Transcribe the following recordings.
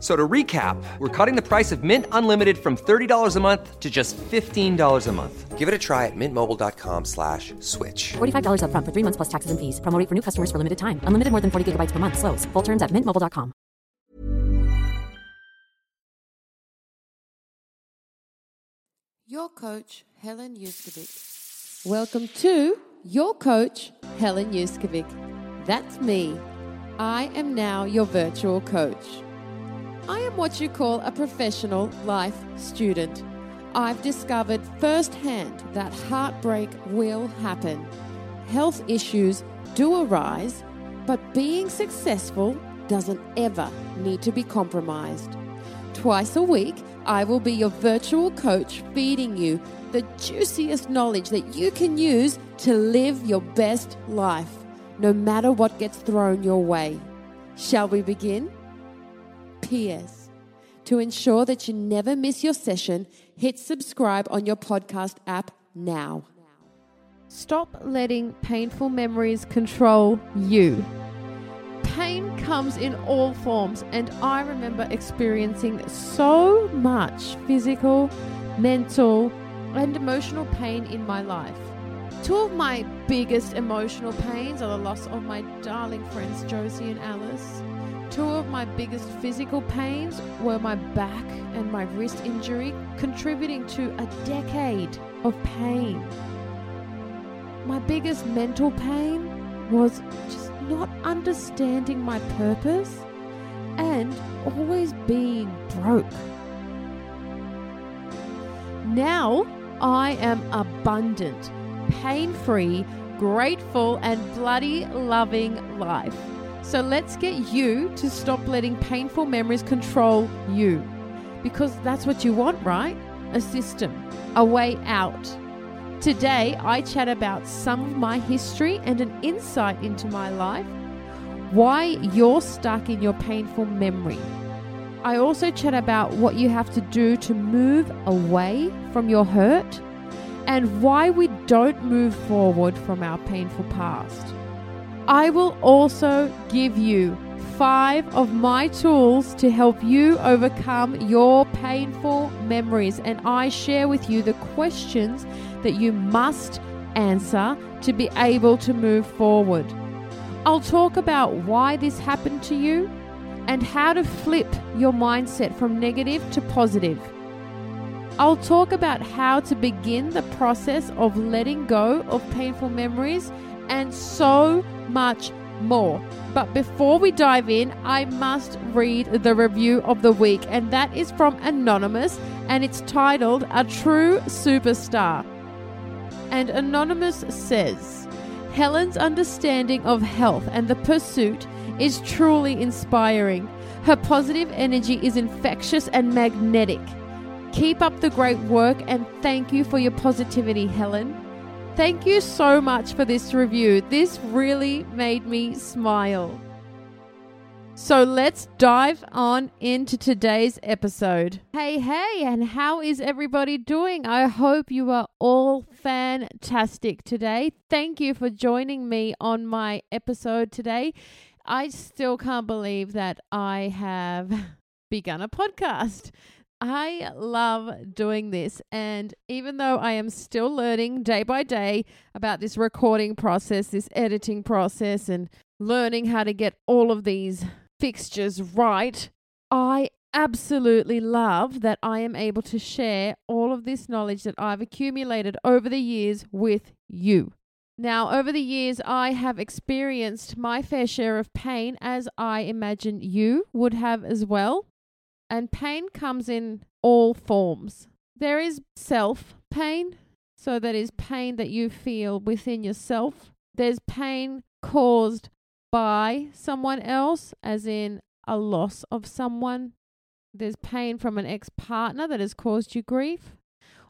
F- So to recap, we're cutting the price of Mint Unlimited from $30 a month to just $15 a month. Give it a try at mintmobile.com slash switch. $45 upfront for three months plus taxes and fees. Promo rate for new customers for limited time. Unlimited more than 40 gigabytes per month. Slows. Full terms at mintmobile.com. Your coach, Helen Yuskovic. Welcome to Your Coach, Helen Yuskovic. That's me. I am now your virtual coach. I am what you call a professional life student. I've discovered firsthand that heartbreak will happen. Health issues do arise, but being successful doesn't ever need to be compromised. Twice a week, I will be your virtual coach feeding you the juiciest knowledge that you can use to live your best life, no matter what gets thrown your way. Shall we begin? P.S. To ensure that you never miss your session, hit subscribe on your podcast app now. Stop letting painful memories control you. Pain comes in all forms, and I remember experiencing so much physical, mental, and emotional pain in my life. Two of my biggest emotional pains are the loss of my darling friends Josie and Alice. Two of my biggest physical pains were my back and my wrist injury, contributing to a decade of pain. My biggest mental pain was just not understanding my purpose and always being broke. Now I am abundant, pain free, grateful, and bloody loving life. So let's get you to stop letting painful memories control you. Because that's what you want, right? A system, a way out. Today, I chat about some of my history and an insight into my life, why you're stuck in your painful memory. I also chat about what you have to do to move away from your hurt and why we don't move forward from our painful past. I will also give you five of my tools to help you overcome your painful memories, and I share with you the questions that you must answer to be able to move forward. I'll talk about why this happened to you and how to flip your mindset from negative to positive. I'll talk about how to begin the process of letting go of painful memories and so much more. But before we dive in, I must read the review of the week, and that is from Anonymous, and it's titled A True Superstar. And Anonymous says, Helen's understanding of health and the pursuit is truly inspiring. Her positive energy is infectious and magnetic. Keep up the great work and thank you for your positivity, Helen. Thank you so much for this review. This really made me smile. So let's dive on into today's episode. Hey, hey, and how is everybody doing? I hope you are all fantastic today. Thank you for joining me on my episode today. I still can't believe that I have begun a podcast. I love doing this. And even though I am still learning day by day about this recording process, this editing process, and learning how to get all of these fixtures right, I absolutely love that I am able to share all of this knowledge that I've accumulated over the years with you. Now, over the years, I have experienced my fair share of pain, as I imagine you would have as well. And pain comes in all forms. There is self pain, so that is pain that you feel within yourself. There's pain caused by someone else, as in a loss of someone. There's pain from an ex partner that has caused you grief,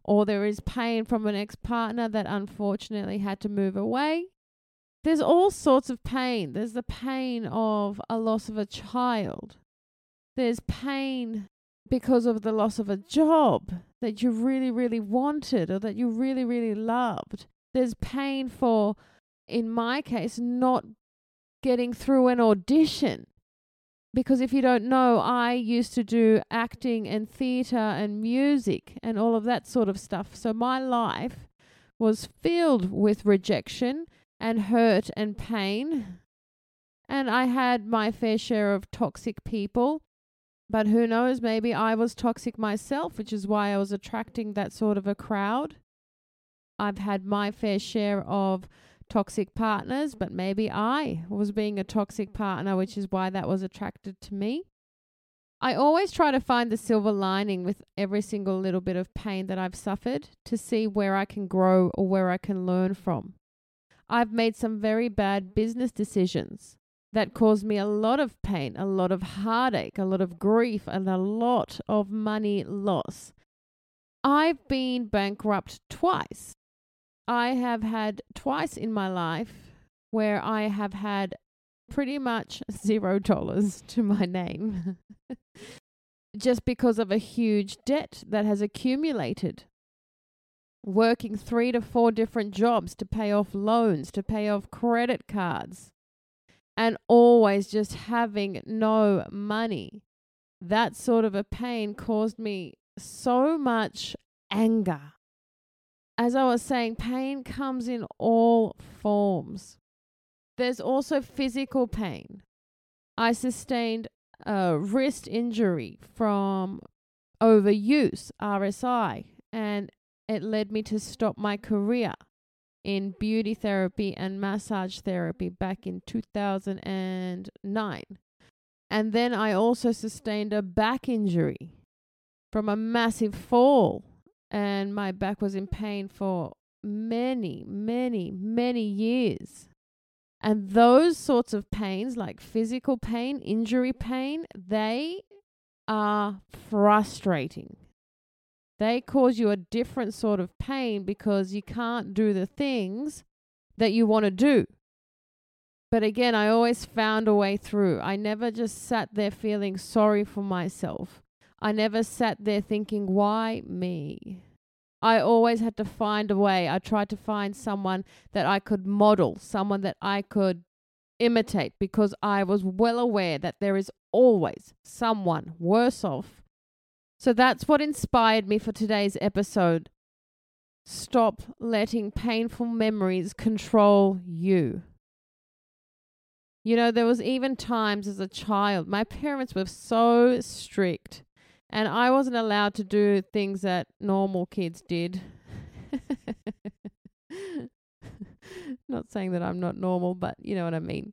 or there is pain from an ex partner that unfortunately had to move away. There's all sorts of pain. There's the pain of a loss of a child. There's pain because of the loss of a job that you really, really wanted or that you really, really loved. There's pain for, in my case, not getting through an audition because if you don't know, I used to do acting and theatre and music and all of that sort of stuff. So my life was filled with rejection and hurt and pain. And I had my fair share of toxic people. But who knows, maybe I was toxic myself, which is why I was attracting that sort of a crowd. I've had my fair share of toxic partners, but maybe I was being a toxic partner, which is why that was attracted to me. I always try to find the silver lining with every single little bit of pain that I've suffered to see where I can grow or where I can learn from. I've made some very bad business decisions that caused me a lot of pain, a lot of heartache, a lot of grief, and a lot of money loss. I've been bankrupt twice. I have had twice in my life where I have had pretty much zero dollars to my name just because of a huge debt that has accumulated. Working three to four different jobs to pay off loans, to pay off credit cards, and always just having no money. That sort of a pain caused me so much anger as I was saying, pain comes in all forms. There's also physical pain. I sustained a wrist injury from overuse, RSI, and it led me to stop my career in beauty therapy and massage therapy back in 2009. And then I also sustained a back injury from a massive fall and my back was in pain for many, many, many years. And those sorts of pains, like physical pain, injury pain, they are frustrating. They cause you a different sort of pain because you can't do the things that you want to do. But again, I always found a way through. I never just sat there feeling sorry for myself. I never sat there thinking, why me? I always had to find a way. I tried to find someone that I could model, someone that I could imitate, because I was well aware that there is always someone worse off. So that's what inspired me for today's episode. Stop letting painful memories control you. You know, there was even times as a child, my parents were so strict and I wasn't allowed to do things that normal kids did. not saying that I'm not normal, but you know what I mean.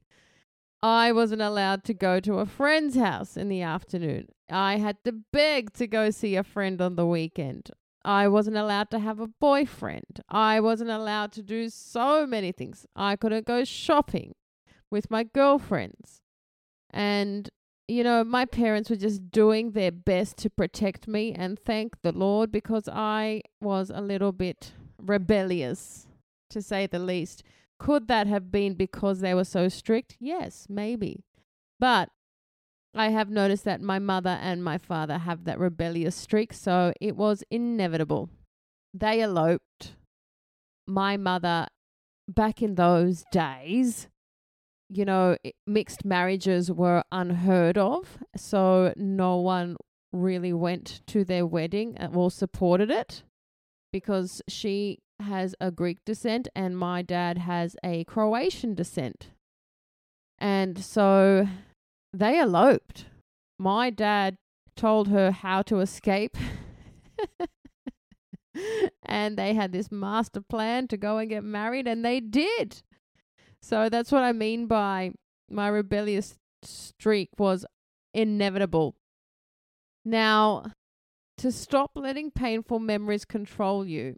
I wasn't allowed to go to a friend's house in the afternoon. I had to beg to go see a friend on the weekend. I wasn't allowed to have a boyfriend. I wasn't allowed to do so many things. I couldn't go shopping with my girlfriends. And you know, my parents were just doing their best to protect me, and thank the Lord because I was a little bit rebellious, to say the least. Could that have been because they were so strict? Yes, maybe. But I have noticed that my mother and my father have that rebellious streak, so it was inevitable. They eloped. My mother, back in those days, you know, mixed marriages were unheard of. So no one really went to their wedding uh, or supported it because she has a Greek descent and my dad has a Croatian descent. And so they eloped. My dad told her how to escape. and they had this master plan to go and get married, and they did. So that's what I mean by my rebellious streak was inevitable. Now, to stop letting painful memories control you,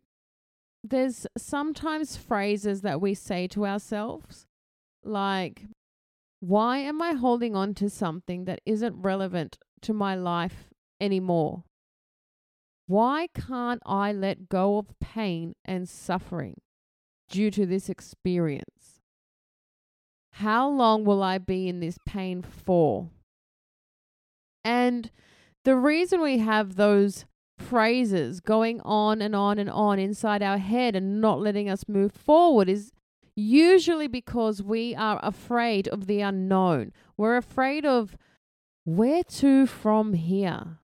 there's sometimes phrases that we say to ourselves, like, Why am I holding on to something that isn't relevant to my life anymore? Why can't I let go of pain and suffering due to this experience? How long will I be in this pain for? And the reason we have those phrases going on and on and on inside our head and not letting us move forward is usually because we are afraid of the unknown. We're afraid of where to from here.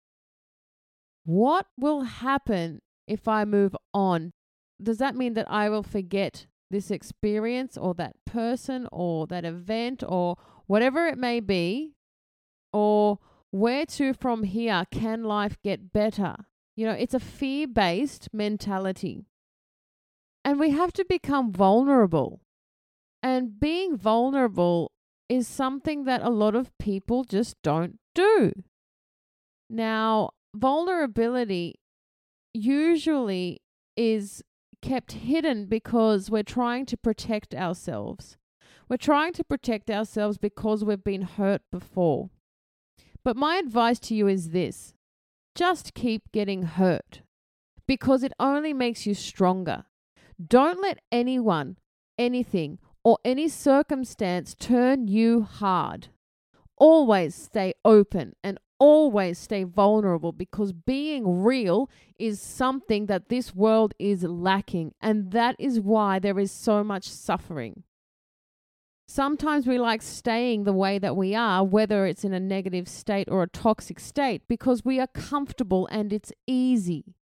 What will happen if I move on? Does that mean that I will forget this experience or that person or that event or whatever it may be? Or where to from here? Can life get better? You know, it's a fear based mentality. And we have to become vulnerable. And being vulnerable is something that a lot of people just don't do. Now, vulnerability usually is kept hidden because we're trying to protect ourselves. We're trying to protect ourselves because we've been hurt before. But my advice to you is this just keep getting hurt because it only makes you stronger. Don't let anyone, anything, or any circumstance turn you hard. Always stay open and always stay vulnerable because being real is something that this world is lacking, and that is why there is so much suffering. Sometimes we like staying the way that we are, whether it's in a negative state or a toxic state, because we are comfortable and it's easy.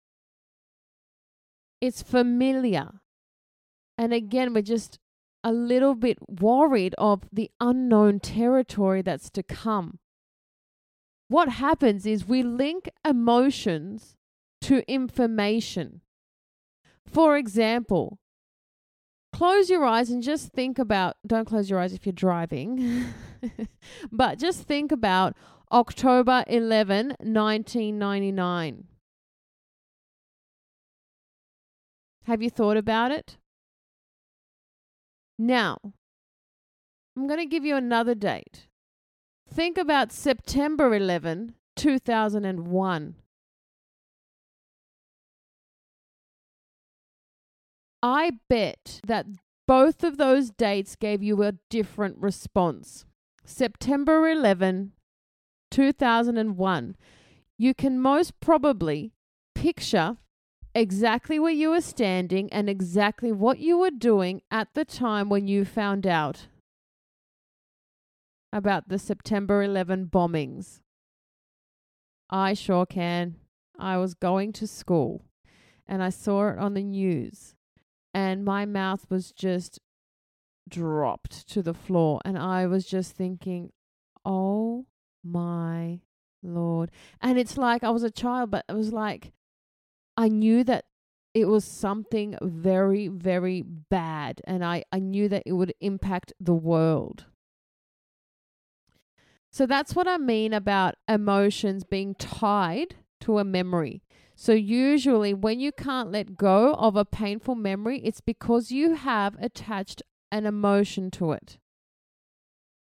It's familiar. And again, we're just a little bit worried of the unknown territory that's to come. What happens is we link emotions to information. For example, close your eyes and just think about, don't close your eyes if you're driving, but just think about October 11, 1999. Have you thought about it? Now, I'm going to give you another date. Think about September 11, 2001. I bet that both of those dates gave you a different response. September 11, 2001. You can most probably picture exactly where you were standing and exactly what you were doing at the time when you found out about the September 11 bombings. I sure can. I was going to school and I saw it on the news, and my mouth was just dropped to the floor, and I was just thinking, oh my Lord. And it's like I was a child, but it was like I knew that it was something very, very bad, and I, I knew that it would impact the world. So that's what I mean about emotions being tied to a memory. So, usually, when you can't let go of a painful memory, it's because you have attached an emotion to it.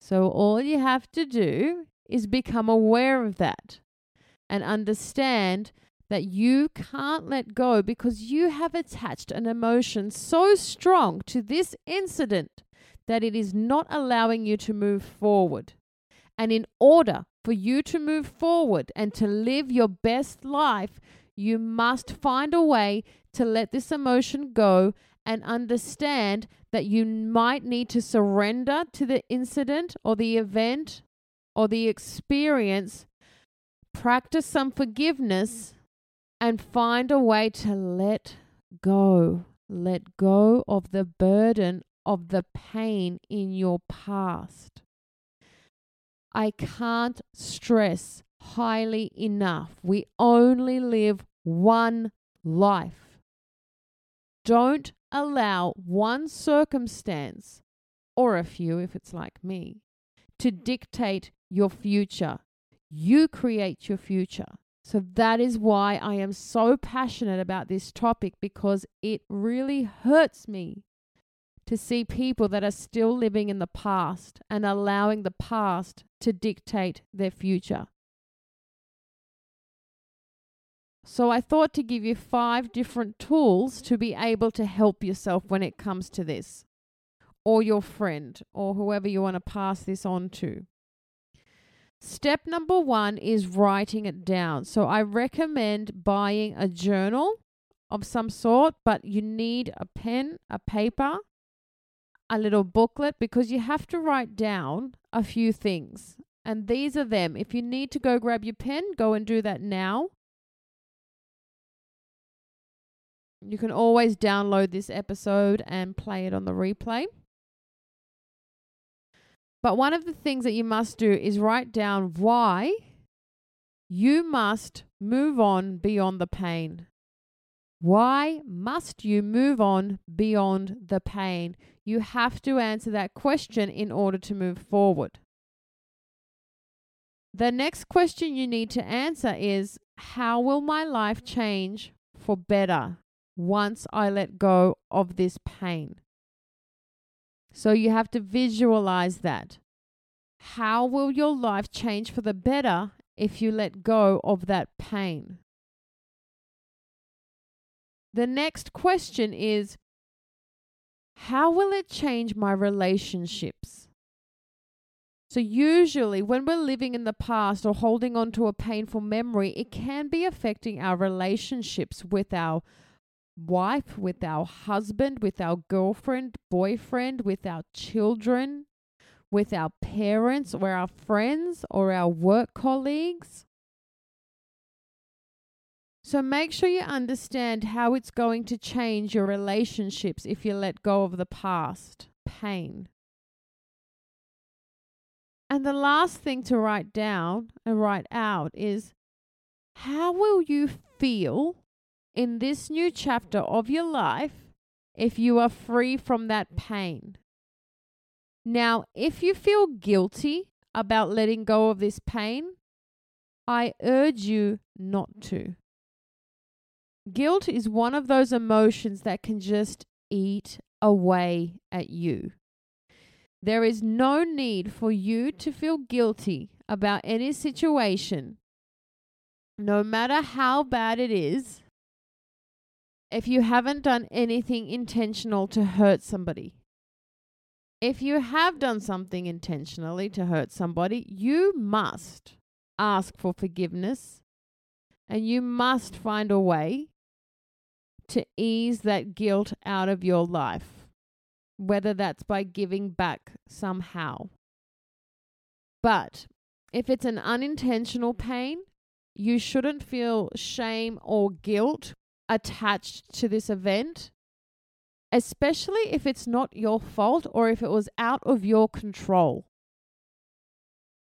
So, all you have to do is become aware of that and understand that you can't let go because you have attached an emotion so strong to this incident that it is not allowing you to move forward. And in order for you to move forward and to live your best life, you must find a way to let this emotion go and understand that you might need to surrender to the incident or the event or the experience, practice some forgiveness, and find a way to let go. Let go of the burden of the pain in your past. I can't stress highly enough. We only live one life. Don't allow one circumstance, or a few if it's like me, to dictate your future. You create your future. So that is why I am so passionate about this topic because it really hurts me to see people that are still living in the past and allowing the past to dictate their future. So I thought to give you five different tools to be able to help yourself when it comes to this, or your friend, or whoever you want to pass this on to. Step number one is writing it down. So I recommend buying a journal of some sort, but you need a pen, a paper, a little booklet because you have to write down a few things. And these are them. If you need to go grab your pen, go and do that now. You can always download this episode and play it on the replay. But one of the things that you must do is write down why you must move on beyond the pain. Why must you move on beyond the pain? You have to answer that question in order to move forward. The next question you need to answer is How will my life change for better once I let go of this pain. So you have to visualize that. How will your life change for the better if you let go of that pain? The next question is How will it change my relationships? So, usually, when we're living in the past or holding on to a painful memory, it can be affecting our relationships with our wife, with our husband, with our girlfriend, boyfriend, with our children, with our parents or our friends or our work colleagues. So make sure you understand how it's going to change your relationships if you let go of the past pain. And the last thing to write down and write out is how will you feel in this new chapter of your life if you are free from that pain. Now, if you feel guilty about letting go of this pain, I urge you not to. Guilt is one of those emotions that can just eat away at you. There is no need for you to feel guilty about any situation, no matter how bad it is, if you haven't done anything intentional to hurt somebody. If you have done something intentionally to hurt somebody, you must ask for forgiveness and you must find a way to ease that guilt out of your life, whether that's by giving back somehow. But if it's an unintentional pain, you shouldn't feel shame or guilt attached to this event, especially if it's not your fault or if it was out of your control.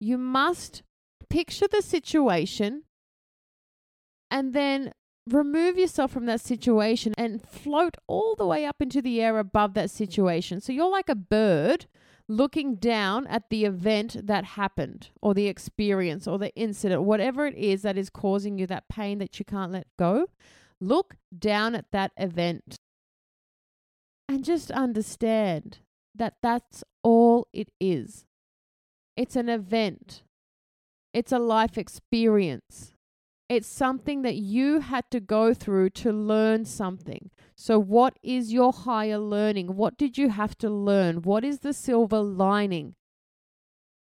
You must picture the situation and then remove yourself from that situation and float all the way up into the air above that situation. So you're like a bird looking down at the event that happened or the experience or the incident, whatever it is that is causing you that pain that you can't let go. Look down at that event and just understand that that's all it is. It's an event, it's a life experience. It's something that you had to go through to learn something. So, what is your higher learning? What did you have to learn? What is the silver lining?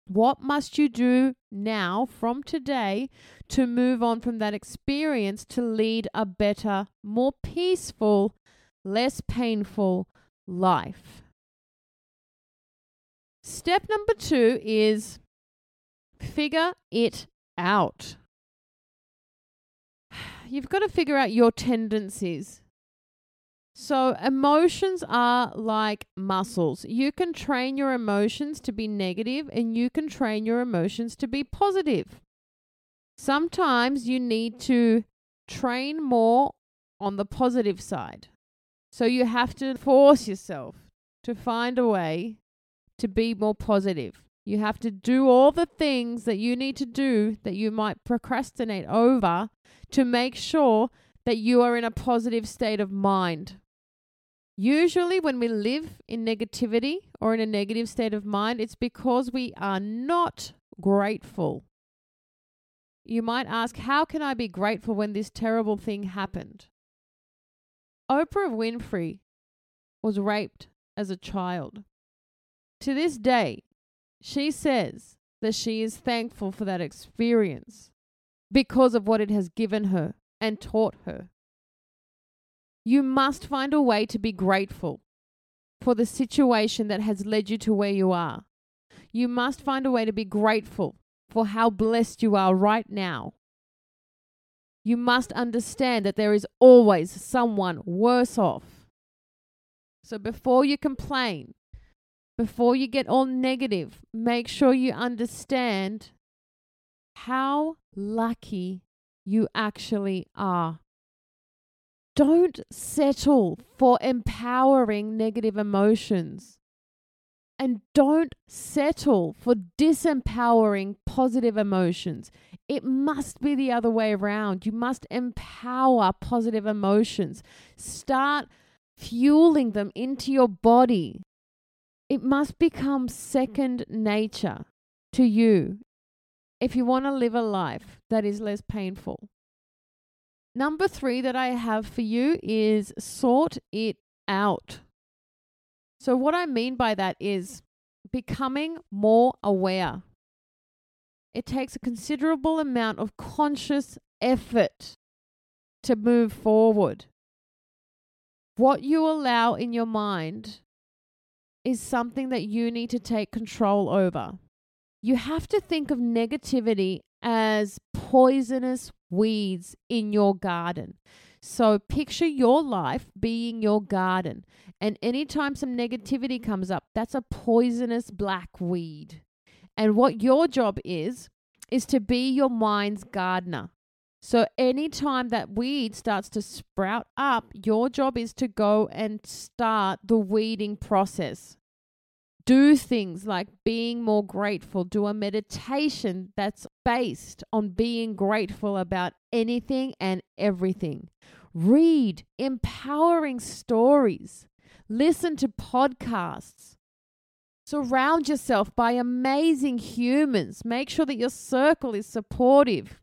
What must you do now from today to move on from that experience to lead a better, more peaceful less painful life. Step number two is figure it out. You've got to figure out your tendencies. So, emotions are like muscles. You can train your emotions to be negative and you can train your emotions to be positive. Sometimes you need to train more on the positive side. So, you have to force yourself to find a way to be more positive. You have to do all the things that you need to do that you might procrastinate over to make sure that you are in a positive state of mind. Usually, when we live in negativity or in a negative state of mind, it's because we are not grateful. You might ask, How can I be grateful when this terrible thing happened? Oprah Winfrey was raped as a child. To this day, she says that she is thankful for that experience because of what it has given her and taught her. You must find a way to be grateful for the situation that has led you to where you are. You must find a way to be grateful for how blessed you are right now. You must understand that there is always someone worse off. So before you complain, before you get all negative, make sure you understand how lucky you actually are. Don't settle for empowering negative emotions. And don't settle for disempowering positive emotions. It must be the other way around. You must empower positive emotions. Start fueling them into your body. It must become second nature to you if you want to live a life that is less painful. Number three that I have for you is sort it out. So, what I mean by that is becoming more aware. It takes a considerable amount of conscious effort to move forward. What you allow in your mind is something that you need to take control over. You have to think of negativity as poisonous weeds in your garden. So picture your life being your garden. And anytime some negativity comes up, that's a poisonous black weed. And what your job is, is to be your mind's gardener. So anytime that weed starts to sprout up, your job is to go and start the weeding process do things like being more grateful, do a meditation that's based on being grateful about anything and everything. Read empowering stories, listen to podcasts. Surround yourself by amazing humans. Make sure that your circle is supportive.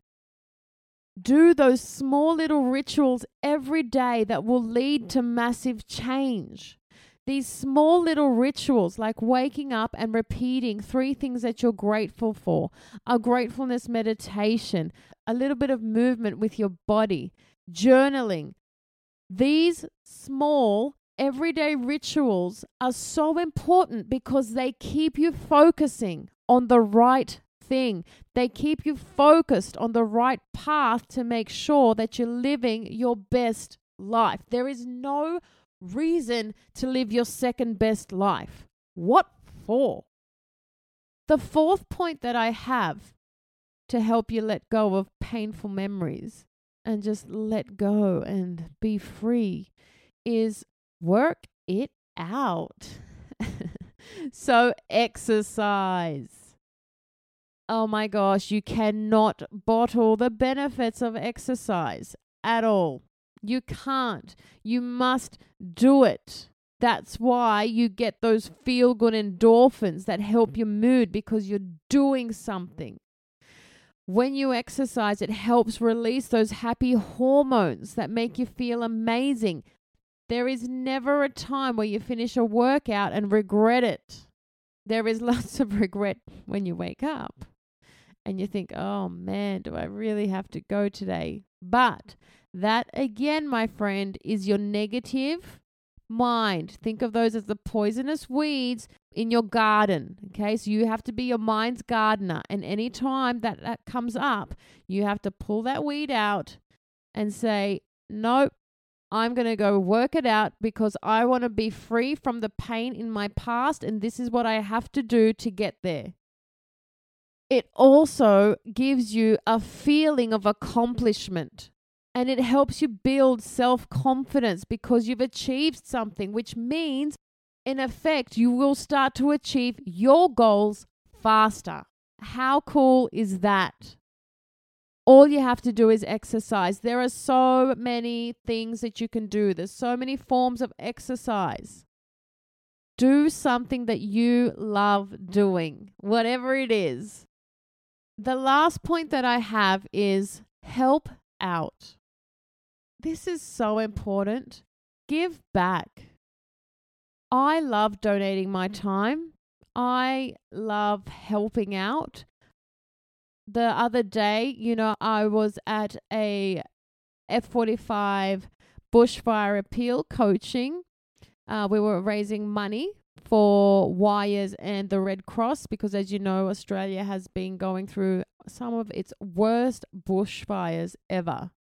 Do those small little rituals every day that will lead to massive change. These small little rituals, like waking up and repeating three things that you're grateful for, a gratefulness meditation, a little bit of movement with your body, journaling. These small everyday rituals are so important because they keep you focusing on the right thing. They keep you focused on the right path to make sure that you're living your best life. There is no reason to live your second best life. What for? The fourth point that I have to help you let go of painful memories and just let go and be free is work it out. so, exercise. Oh my gosh, you cannot bottle the benefits of exercise at all. You can't. You must do it. That's why you get those feel good endorphins that help mm. your mood because you're doing something. When you exercise, it helps release those happy hormones that make you feel amazing. There is never a time where you finish a workout and regret it. There is lots of regret when you wake up and you think, oh man, do I really have to go today? But that again, my friend, is your negative mind. Think of those as the poisonous weeds in your garden. Okay, so you have to be your mind's gardener. And any time that that comes up, you have to pull that weed out and say, Nope, I'm going to go work it out because I want to be free from the pain in my past. And this is what I have to do to get there. It also gives you a feeling of accomplishment and it helps you build self confidence because you've achieved something, which means, in effect, you will start to achieve your goals faster. How cool is that? All you have to do is exercise. There are so many things that you can do, there's so many forms of exercise. Do something that you love doing, whatever it is. The last point that I have is help out. This is so important. Give back. I love donating my time. I love helping out. The other day, you know, I was at a F45 bushfire appeal coaching. Uh, we were raising money for Wires and the Red Cross because, as you know, Australia has been going through some of its worst bushfires ever.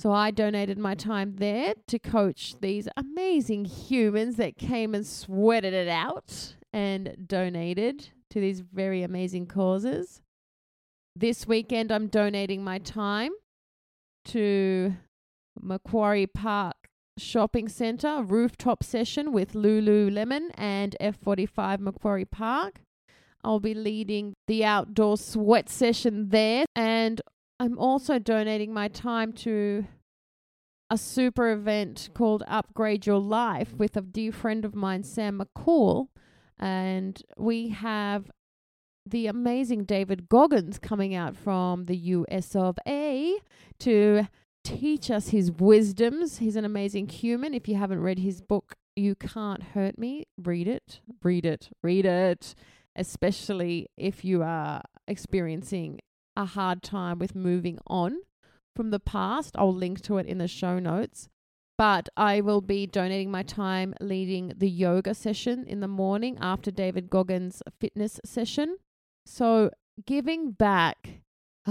So I donated my time there to coach these amazing humans that came and sweated it out and donated to these very amazing causes. This weekend, I'm donating my time to Macquarie Park Shopping Centre rooftop session with Lululemon and F45 Macquarie Park. I'll be leading the outdoor sweat session there and I'm also donating my time to a super event called Upgrade Your Life with a dear friend of mine, Sam McCall. And we have the amazing David Goggins coming out from the US of A to teach us his wisdoms. He's an amazing human. If you haven't read his book, You Can't Hurt Me, read it, read it, read it, especially if you are experiencing a hard time with moving on from the past. I'll link to it in the show notes. But I will be donating my time leading the yoga session in the morning after David Goggins' fitness session. So, giving back,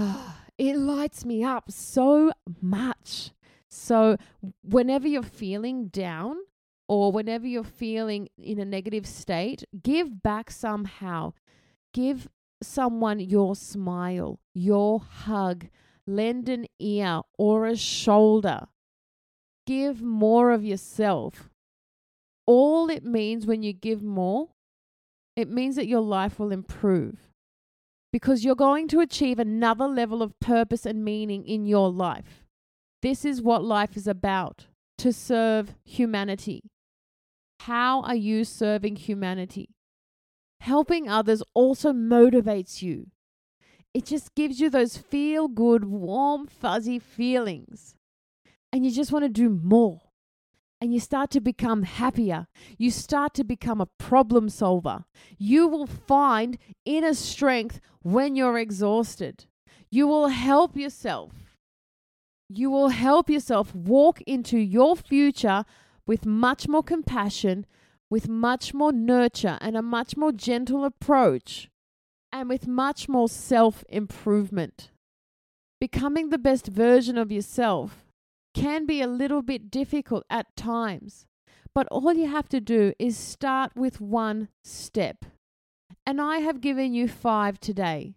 it lights me up so much. So, whenever you're feeling down or whenever you're feeling in a negative state, give back somehow. Give someone your smile, your hug, lend an ear or a shoulder. Give more of yourself. All it means when you give more, it means that your life will improve because you're going to achieve another level of purpose and meaning in your life. This is what life is about to serve humanity. How are you serving humanity? Helping others also motivates you. It just gives you those feel good, warm, fuzzy feelings. And you just want to do more. And you start to become happier. You start to become a problem solver. You will find inner strength when you're exhausted. You will help yourself. You will help yourself walk into your future with much more compassion, with much more nurture and a much more gentle approach, and with much more self improvement. Becoming the best version of yourself can be a little bit difficult at times, but all you have to do is start with one step. And I have given you five today.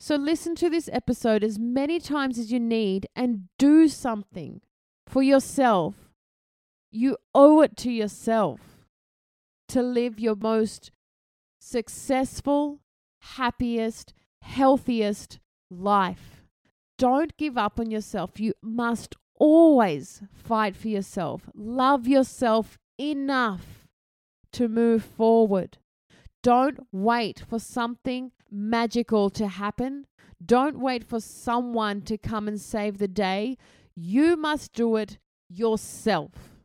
So listen to this episode as many times as you need and do something for yourself you owe it to yourself to live your most successful, happiest, healthiest life. Don't give up on yourself. You must always fight for yourself. Love yourself enough to move forward. Don't wait for something magical to happen. Don't wait for someone to come and save the day. You must do it yourself.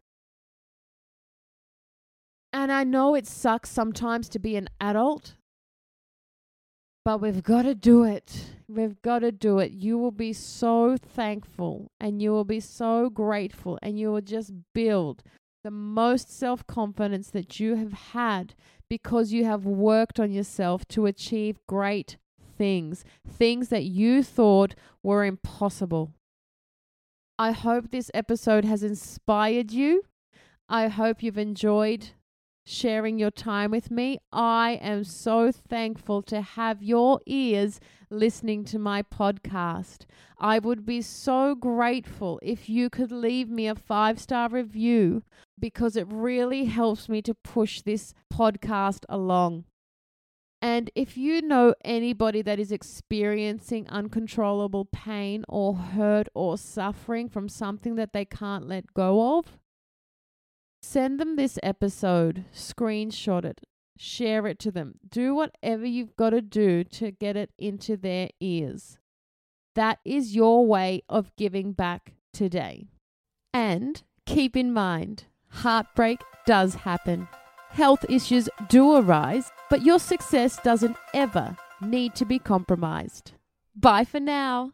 And I know it sucks sometimes to be an adult, But we've got to do it. We've got to do it. You will be so thankful and you will be so grateful and you will just build the most self confidence that you have had because you have worked on yourself to achieve great things, things that you thought were impossible. I hope this episode has inspired you. I hope you've enjoyed sharing your time with me. I am so thankful to have your ears listening to my podcast. I would be so grateful if you could leave me a five star review because it really helps me to push this podcast along. And if you know anybody that is experiencing uncontrollable pain or hurt or suffering from something that they can't let go of, Send them this episode, screenshot it, share it to them. Do whatever you've got to do to get it into their ears. That is your way of giving back today. And keep in mind, heartbreak does happen. Health issues do arise, but your success doesn't ever need to be compromised. Bye for now.